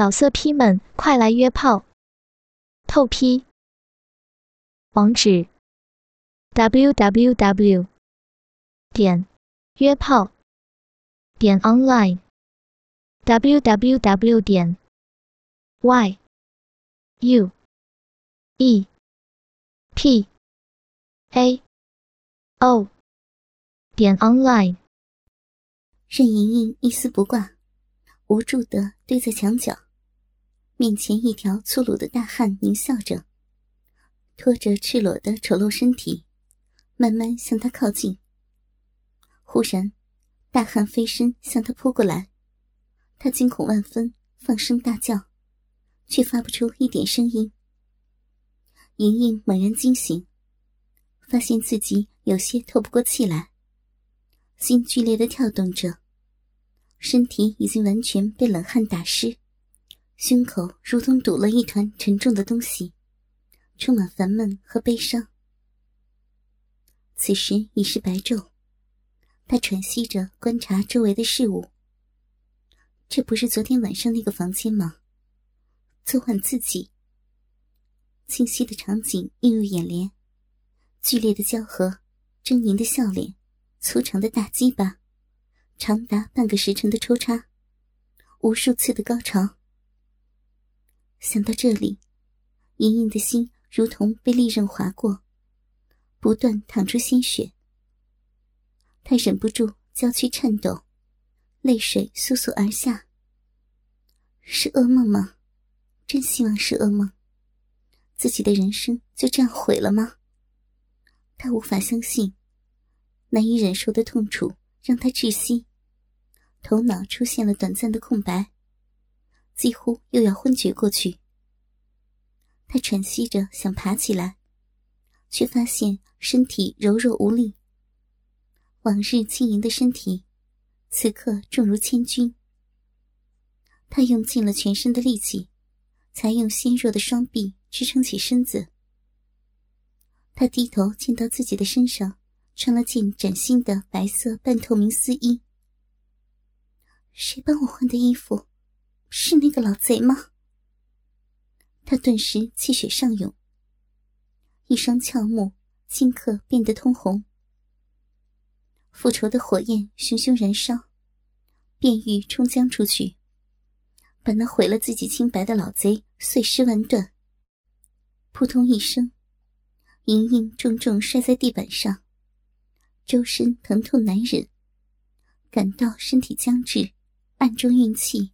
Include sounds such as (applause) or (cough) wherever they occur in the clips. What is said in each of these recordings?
老色批们，快来约炮！透批。网址：w w w 点约炮点 online w w w 点 y u e p a o 点 online。任盈盈一丝不挂，无助地堆在墙角，面前一条粗鲁的大汉狞笑着，拖着赤裸的丑陋身体，慢慢向他靠近。忽然，大汉飞身向他扑过来，他惊恐万分，放声大叫，却发不出一点声音。莹莹猛然惊醒，发现自己有些透不过气来，心剧烈的跳动着。身体已经完全被冷汗打湿，胸口如同堵了一团沉重的东西，充满烦闷和悲伤。此时已是白昼，他喘息着观察周围的事物。这不是昨天晚上那个房间吗？昨晚自己。清晰的场景映入眼帘：剧烈的交合，狰狞的笑脸，粗长的大鸡巴。长达半个时辰的抽插，无数次的高潮。想到这里，莹莹的心如同被利刃划过，不断淌出鲜血。她忍不住娇躯颤抖，泪水簌簌而下。是噩梦吗？真希望是噩梦。自己的人生就这样毁了吗？她无法相信，难以忍受的痛楚让她窒息。头脑出现了短暂的空白，几乎又要昏厥过去。他喘息着想爬起来，却发现身体柔弱无力。往日轻盈的身体，此刻重如千钧。他用尽了全身的力气，才用纤弱的双臂支撑起身子。他低头见到自己的身上穿了件崭新的白色半透明丝衣。谁帮我换的衣服？是那个老贼吗？他顿时气血上涌，一双俏目顷刻变得通红。复仇的火焰熊熊燃烧，便欲冲将出去，把那毁了自己清白的老贼碎尸万段。扑通一声，莹莹重重摔在地板上，周身疼痛难忍，感到身体僵滞。暗中运气，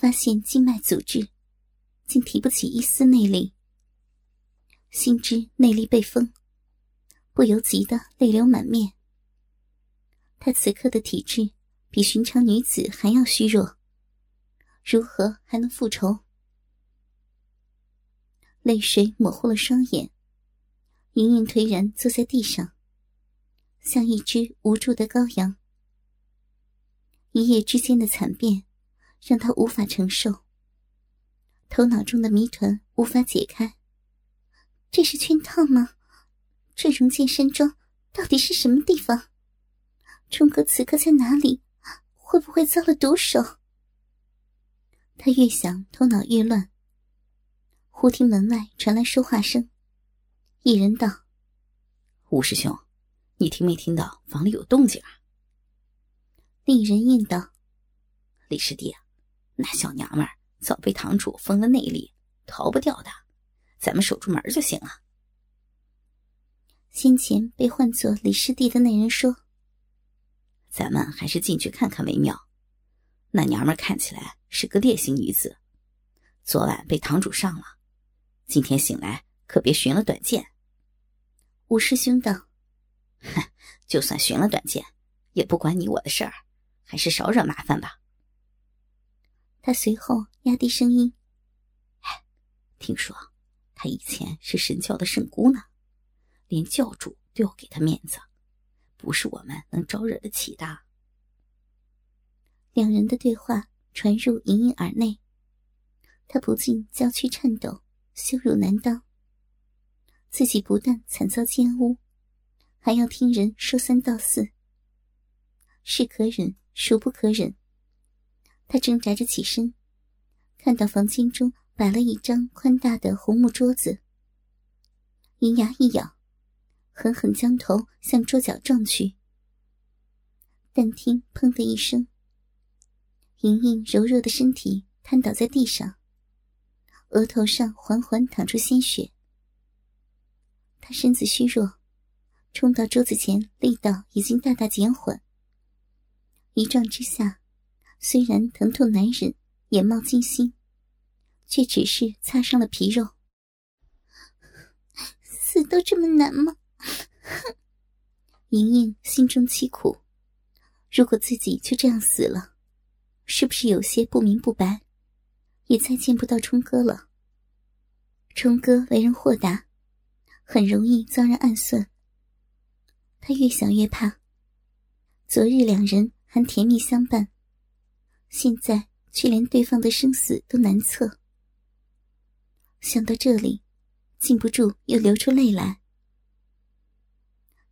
发现经脉阻滞，竟提不起一丝内力。心知内力被封，不由急得泪流满面。她此刻的体质比寻常女子还要虚弱，如何还能复仇？泪水模糊了双眼，莹莹颓然坐在地上，像一只无助的羔羊。一夜之间的惨变，让他无法承受。头脑中的谜团无法解开。这是圈套吗？这荣剑山庄到底是什么地方？冲哥此刻在哪里？会不会遭了毒手？他越想，头脑越乱。忽听门外传来说话声，一人道：“吴师兄，你听没听到房里有动静啊？”令人应道：“李师弟，那小娘们早被堂主封了内力，逃不掉的。咱们守住门就行了。”先前被唤作李师弟的那人说：“咱们还是进去看看为妙。那娘们看起来是个烈性女子，昨晚被堂主上了，今天醒来可别寻了短见。”吴师兄道：“哼，就算寻了短见，也不关你我的事儿。”还是少惹麻烦吧。他随后压低声音：“哎，听说他以前是神教的圣姑呢，连教主都要给他面子，不是我们能招惹得起的。”两人的对话传入莹莹耳内，她不禁娇躯颤抖，羞辱难当。自己不但惨遭奸污，还要听人说三道四，是可忍。孰不可忍？他挣扎着起身，看到房间中摆了一张宽大的红木桌子，银牙一咬，狠狠将头向桌角撞去。但听“砰”的一声，莹莹柔弱的身体瘫倒在地上，额头上缓缓淌出鲜血。她身子虚弱，冲到桌子前，力道已经大大减缓。一撞之下，虽然疼痛难忍，眼冒金星，却只是擦伤了皮肉。死都这么难吗？莹莹心中凄苦。如果自己就这样死了，是不是有些不明不白，也再见不到冲哥了？冲哥为人豁达，很容易遭人暗算。他越想越怕。昨日两人。还甜蜜相伴，现在却连对方的生死都难测。想到这里，禁不住又流出泪来。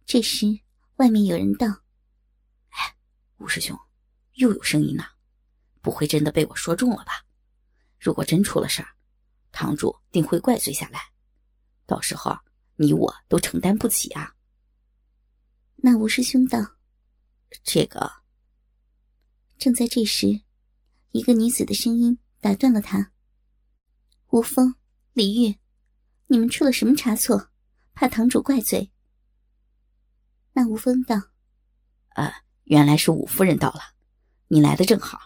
这时，外面有人道：“哎，吴师兄，又有声音了，不会真的被我说中了吧？如果真出了事儿，堂主定会怪罪下来，到时候你我都承担不起啊。”那吴师兄道：“这个。”正在这时，一个女子的声音打断了他：“吴峰、李玉，你们出了什么差错？怕堂主怪罪？”那吴峰道：“呃，原来是武夫人到了，你来的正好。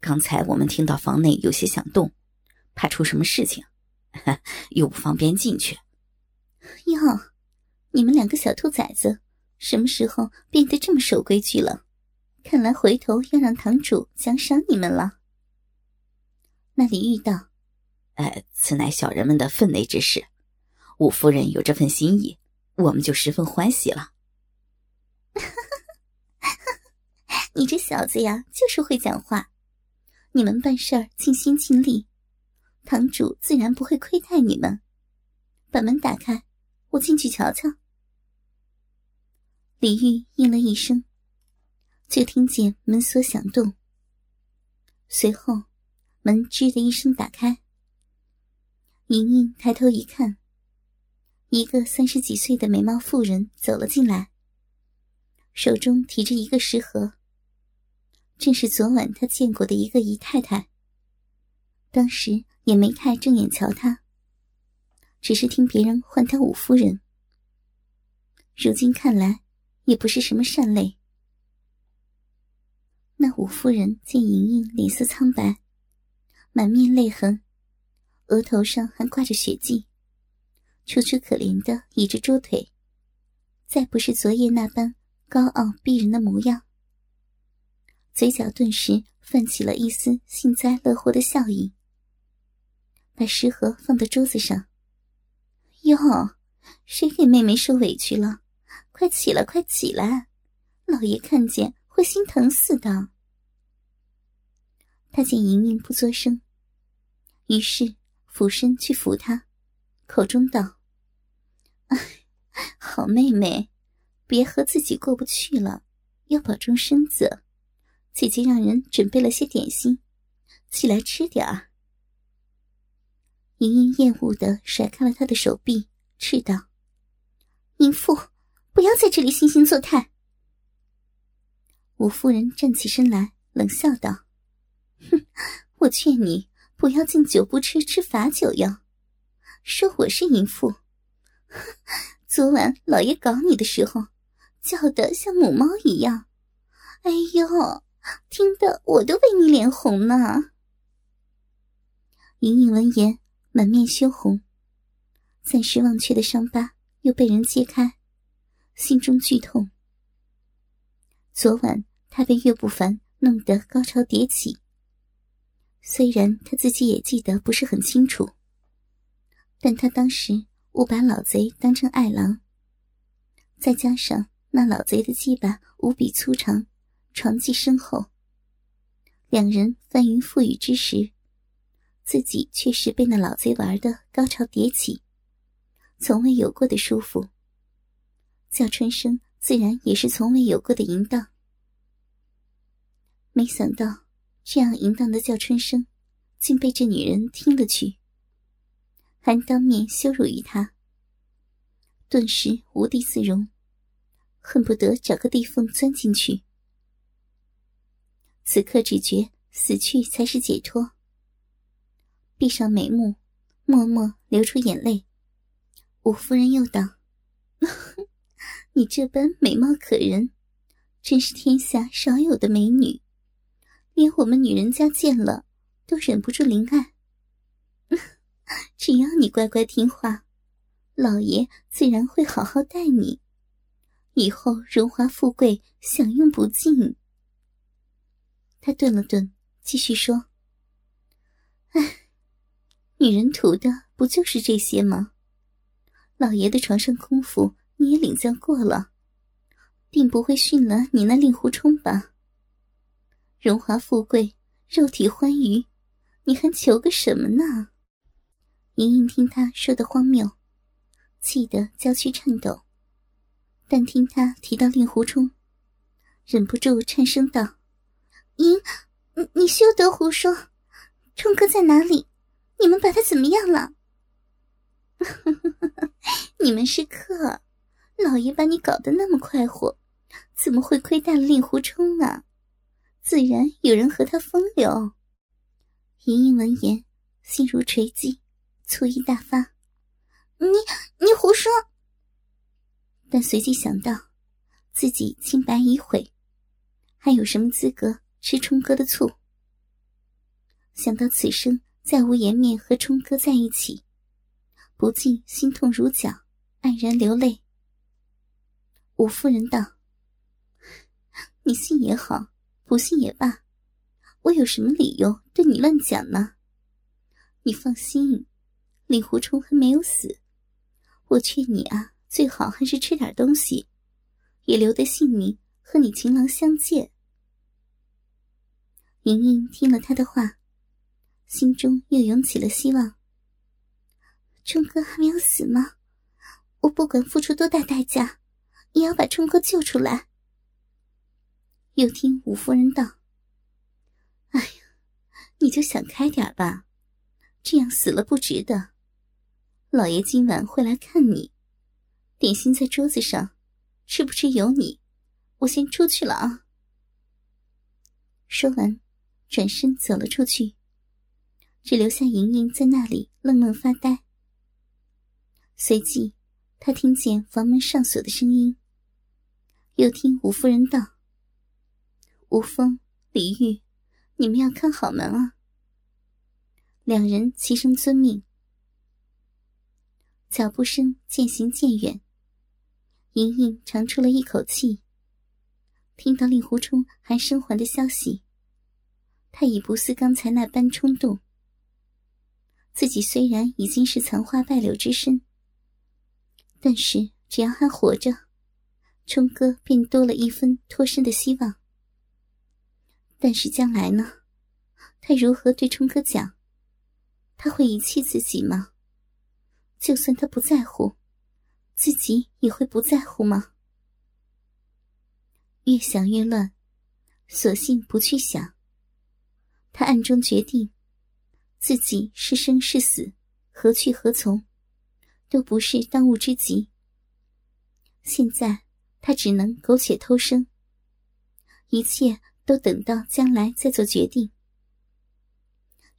刚才我们听到房内有些响动，怕出什么事情，(laughs) 又不方便进去。”哟，你们两个小兔崽子，什么时候变得这么守规矩了？看来回头要让堂主奖赏你们了。那李玉道：“呃，此乃小人们的分内之事，五夫人有这份心意，我们就十分欢喜了。(laughs) ”你这小子呀，就是会讲话。你们办事儿尽心尽力，堂主自然不会亏待你们。把门打开，我进去瞧瞧。李玉应了一声。就听见门锁响动，随后门吱的一声打开。莹莹抬头一看，一个三十几岁的美貌妇人走了进来，手中提着一个食盒，正是昨晚她见过的一个姨太太。当时也没太正眼瞧她，只是听别人唤她五夫人。如今看来，也不是什么善类。那五夫人见莹莹脸色苍白，满面泪痕，额头上还挂着血迹，楚楚可怜的倚着桌腿，再不是昨夜那般高傲逼人的模样，嘴角顿时泛起了一丝幸灾乐祸的笑意，把食盒放到桌子上。哟，谁给妹妹受委屈了？快起来，快起来！老爷看见。会心疼死的。他见莹莹不作声，于是俯身去扶她，口中道：“，好妹妹，别和自己过不去了，要保重身子。姐姐让人准备了些点心，起来吃点儿。”莹莹厌恶的甩开了他的手臂，斥道：“淫妇，不要在这里惺惺作态。”五夫人站起身来，冷笑道：“哼，我劝你不要敬酒不吃吃罚酒哟，说我是淫妇。昨晚老爷搞你的时候，叫得像母猫一样，哎呦，听得我都为你脸红呢。”莹莹闻言，满面羞红，暂时忘却的伤疤又被人揭开，心中剧痛。昨晚他被岳不凡弄得高潮迭起，虽然他自己也记得不是很清楚，但他当时误把老贼当成爱郎，再加上那老贼的鸡巴无比粗长，床技深厚，两人翻云覆雨之时，自己却是被那老贼玩的高潮迭起，从未有过的舒服。叫春生。自然也是从未有过的淫荡。没想到，这样淫荡的叫春生，竟被这女人听了去，还当面羞辱于她，顿时无地自容，恨不得找个地缝钻进去。此刻只觉死去才是解脱，闭上眉目，默默流出眼泪。五夫人又道：“ (laughs) 你这般美貌可人，真是天下少有的美女，连我们女人家见了都忍不住怜爱。(laughs) 只要你乖乖听话，老爷自然会好好待你，以后荣华富贵享用不尽。”他顿了顿，继续说：“哎，女人图的不就是这些吗？老爷的床上功夫你也领教过了，定不会训了你那令狐冲吧？荣华富贵，肉体欢愉，你还求个什么呢？”莹莹听他说的荒谬，气得娇躯颤抖，但听他提到令狐冲，忍不住颤声道。莹，你你休得胡说！冲哥在哪里？你们把他怎么样了？(laughs) 你们是客，老爷把你搞得那么快活，怎么会亏待了令狐冲啊？自然有人和他风流。莹莹闻言，心如锤击，醋意大发。你你胡说！但随即想到，自己清白已毁，还有什么资格？吃冲哥的醋，想到此生再无颜面和冲哥在一起，不禁心痛如绞，黯然流泪。五夫人道：“你信也好，不信也罢，我有什么理由对你乱讲呢？你放心，令狐冲还没有死，我劝你啊，最好还是吃点东西，也留得性命和你情郎相见。”莹莹听了他的话，心中又涌起了希望。冲哥还没有死吗？我不管付出多大代价，也要把冲哥救出来。又听五夫人道：“哎呀，你就想开点吧，这样死了不值得。老爷今晚会来看你，点心在桌子上，吃不吃由你。我先出去了啊。”说完。转身走了出去，只留下莹莹在那里愣愣发呆。随即，他听见房门上锁的声音，又听吴夫人道：“吴峰、李玉，你们要看好门啊。”两人齐声遵命。脚步声渐行渐远，莹莹长出了一口气。听到令狐冲还生还的消息。他已不似刚才那般冲动。自己虽然已经是残花败柳之身，但是只要还活着，冲哥便多了一分脱身的希望。但是将来呢？他如何对冲哥讲？他会遗弃自己吗？就算他不在乎，自己也会不在乎吗？越想越乱，索性不去想。他暗中决定，自己是生是死，何去何从，都不是当务之急。现在他只能苟且偷生，一切都等到将来再做决定。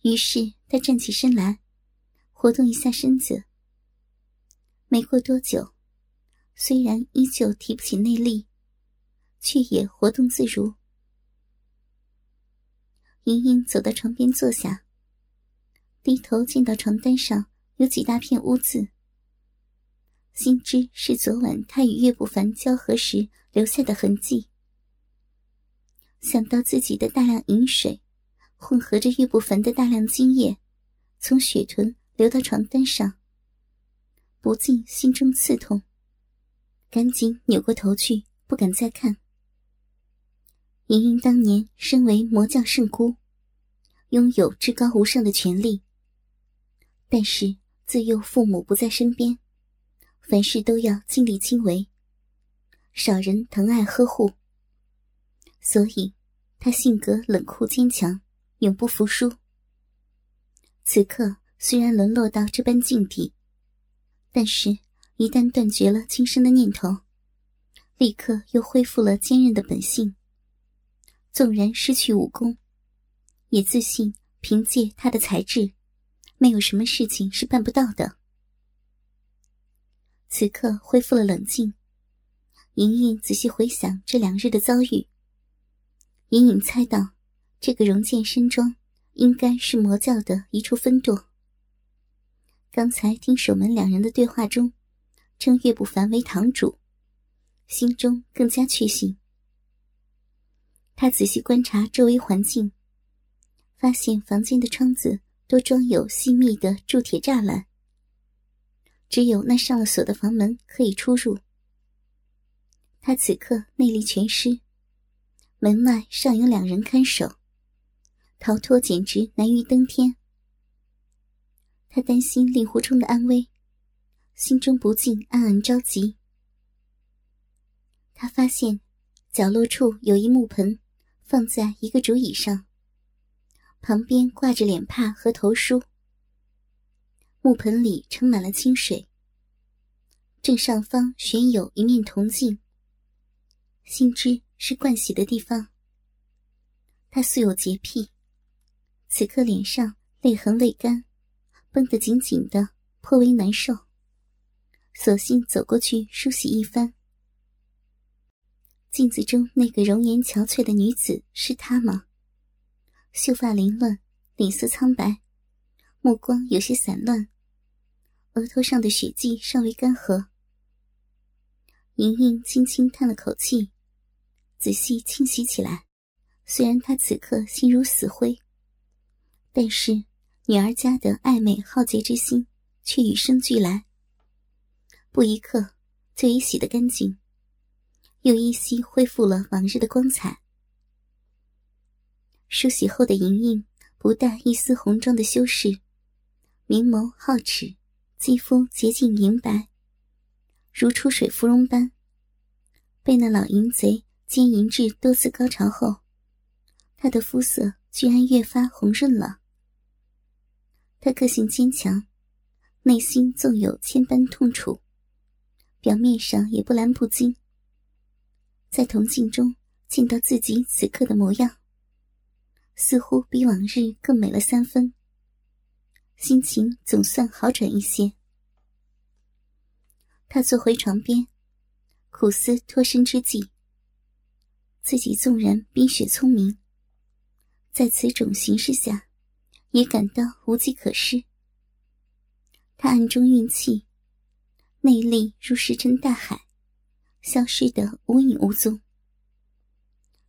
于是他站起身来，活动一下身子。没过多久，虽然依旧提不起内力，却也活动自如。莹莹走到床边坐下，低头见到床单上有几大片污渍，心知是昨晚他与岳不凡交合时留下的痕迹。想到自己的大量饮水，混合着岳不凡的大量精液，从血臀流到床单上，不禁心中刺痛，赶紧扭过头去，不敢再看。莹莹当年身为魔教圣姑，拥有至高无上的权力，但是自幼父母不在身边，凡事都要亲力亲为，少人疼爱呵护，所以他性格冷酷坚强，永不服输。此刻虽然沦落到这般境地，但是，一旦断绝了轻生的念头，立刻又恢复了坚韧的本性。纵然失去武功，也自信凭借他的才智，没有什么事情是办不到的。此刻恢复了冷静，莹莹仔细回想这两日的遭遇，隐隐猜到，这个荣剑山庄应该是魔教的一处分舵。刚才听守门两人的对话中，称岳不凡为堂主，心中更加确信。他仔细观察周围环境，发现房间的窗子都装有细密的铸铁栅栏。只有那上了锁的房门可以出入。他此刻内力全失，门外尚有两人看守，逃脱简直难于登天。他担心令狐冲的安危，心中不禁暗暗着急。他发现角落处有一木盆，放在一个竹椅上，旁边挂着脸帕和头梳。木盆里盛满了清水，正上方悬有一面铜镜，心知是盥洗的地方。他素有洁癖，此刻脸上泪痕未干，绷得紧紧的，颇为难受。索性走过去梳洗一番。镜子中那个容颜憔悴的女子是她吗？秀发凌乱，脸色苍白，目光有些散乱。额头上的血迹尚未干涸，莹莹轻轻叹了口气，仔细清洗起来。虽然她此刻心如死灰，但是女儿家的爱美好洁之心却与生俱来。不一刻就已洗得干净，又依稀恢复了往日的光彩。梳洗后的莹莹不带一丝红妆的修饰，明眸皓齿。肌肤洁净莹白，如出水芙蓉般。被那老淫贼奸淫至多次高潮后，她的肤色居然越发红润了。她个性坚强，内心纵有千般痛楚，表面上也不澜不惊。在铜镜中见到自己此刻的模样，似乎比往日更美了三分。心情总算好转一些。他坐回床边，苦思脱身之计。自己纵然冰雪聪明，在此种形势下，也感到无计可施。他暗中运气，内力如石沉大海，消失得无影无踪。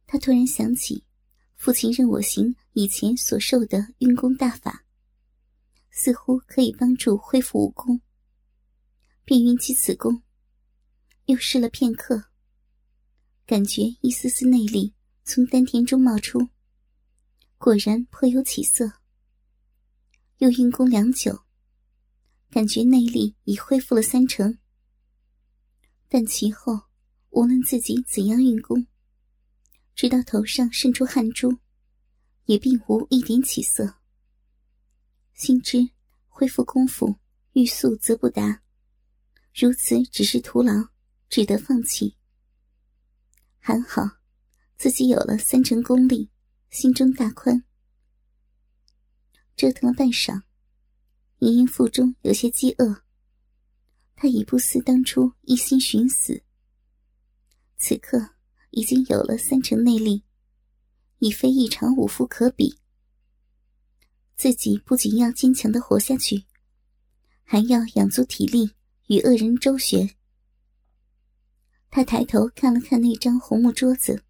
他突然想起父亲任我行以前所受的运功大法。似乎可以帮助恢复武功，便运起此功，又试了片刻，感觉一丝丝内力从丹田中冒出，果然颇有起色。又运功良久，感觉内力已恢复了三成，但其后无论自己怎样运功，直到头上渗出汗珠，也并无一点起色。心知恢复功夫欲速则不达，如此只是徒劳，只得放弃。还好自己有了三成功力，心中大宽。折腾了半晌，盈盈腹中有些饥饿。他已不似当初一心寻死，此刻已经有了三成内力，已非一场武夫可比。自己不仅要坚强的活下去，还要养足体力与恶人周旋。他抬头看了看那张红木桌子，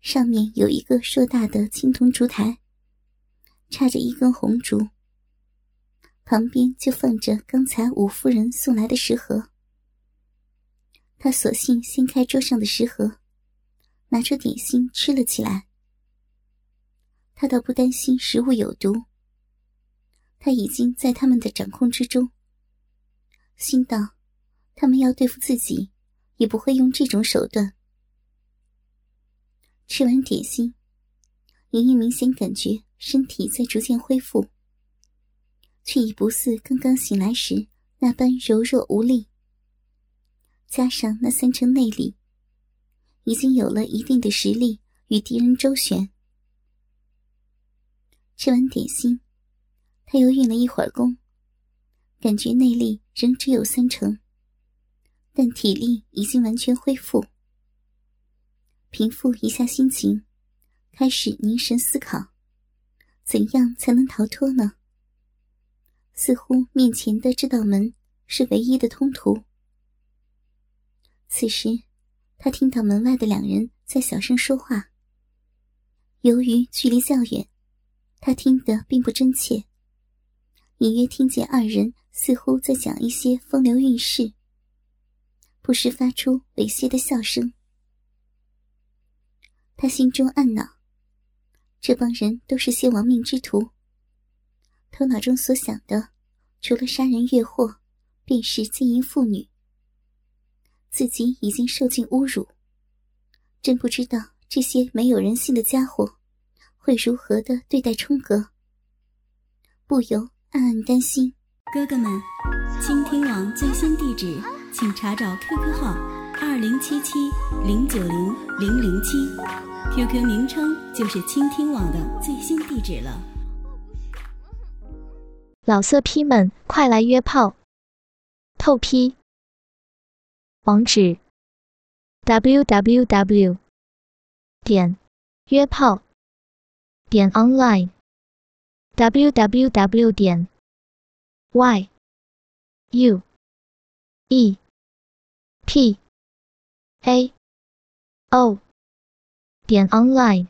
上面有一个硕大的青铜烛台，插着一根红烛。旁边就放着刚才五夫人送来的食盒。他索性掀开桌上的食盒，拿出点心吃了起来。他倒不担心食物有毒，他已经在他们的掌控之中。心道，他们要对付自己，也不会用这种手段。吃完点心，莹莹明显感觉身体在逐渐恢复，却已不似刚刚醒来时那般柔弱无力。加上那三成内力，已经有了一定的实力与敌人周旋。吃完点心，他又运了一会儿功，感觉内力仍只有三成，但体力已经完全恢复。平复一下心情，开始凝神思考，怎样才能逃脱呢？似乎面前的这道门是唯一的通途。此时，他听到门外的两人在小声说话。由于距离较远，他听得并不真切，隐约听见二人似乎在讲一些风流韵事，不时发出猥亵的笑声。他心中暗恼：这帮人都是些亡命之徒，头脑中所想的，除了杀人越货，便是奸淫妇女。自己已经受尽侮辱，真不知道这些没有人性的家伙会如何的对待冲哥，不由暗暗担心。哥哥们，倾听网最新地址，请查找 QQ 号二零七七零九零零零七，QQ 名称就是倾听网的最新地址了。老色批们，快来约炮！透批。网址：w w w 点约炮点 online w w w 点 y u e p a o 点 online。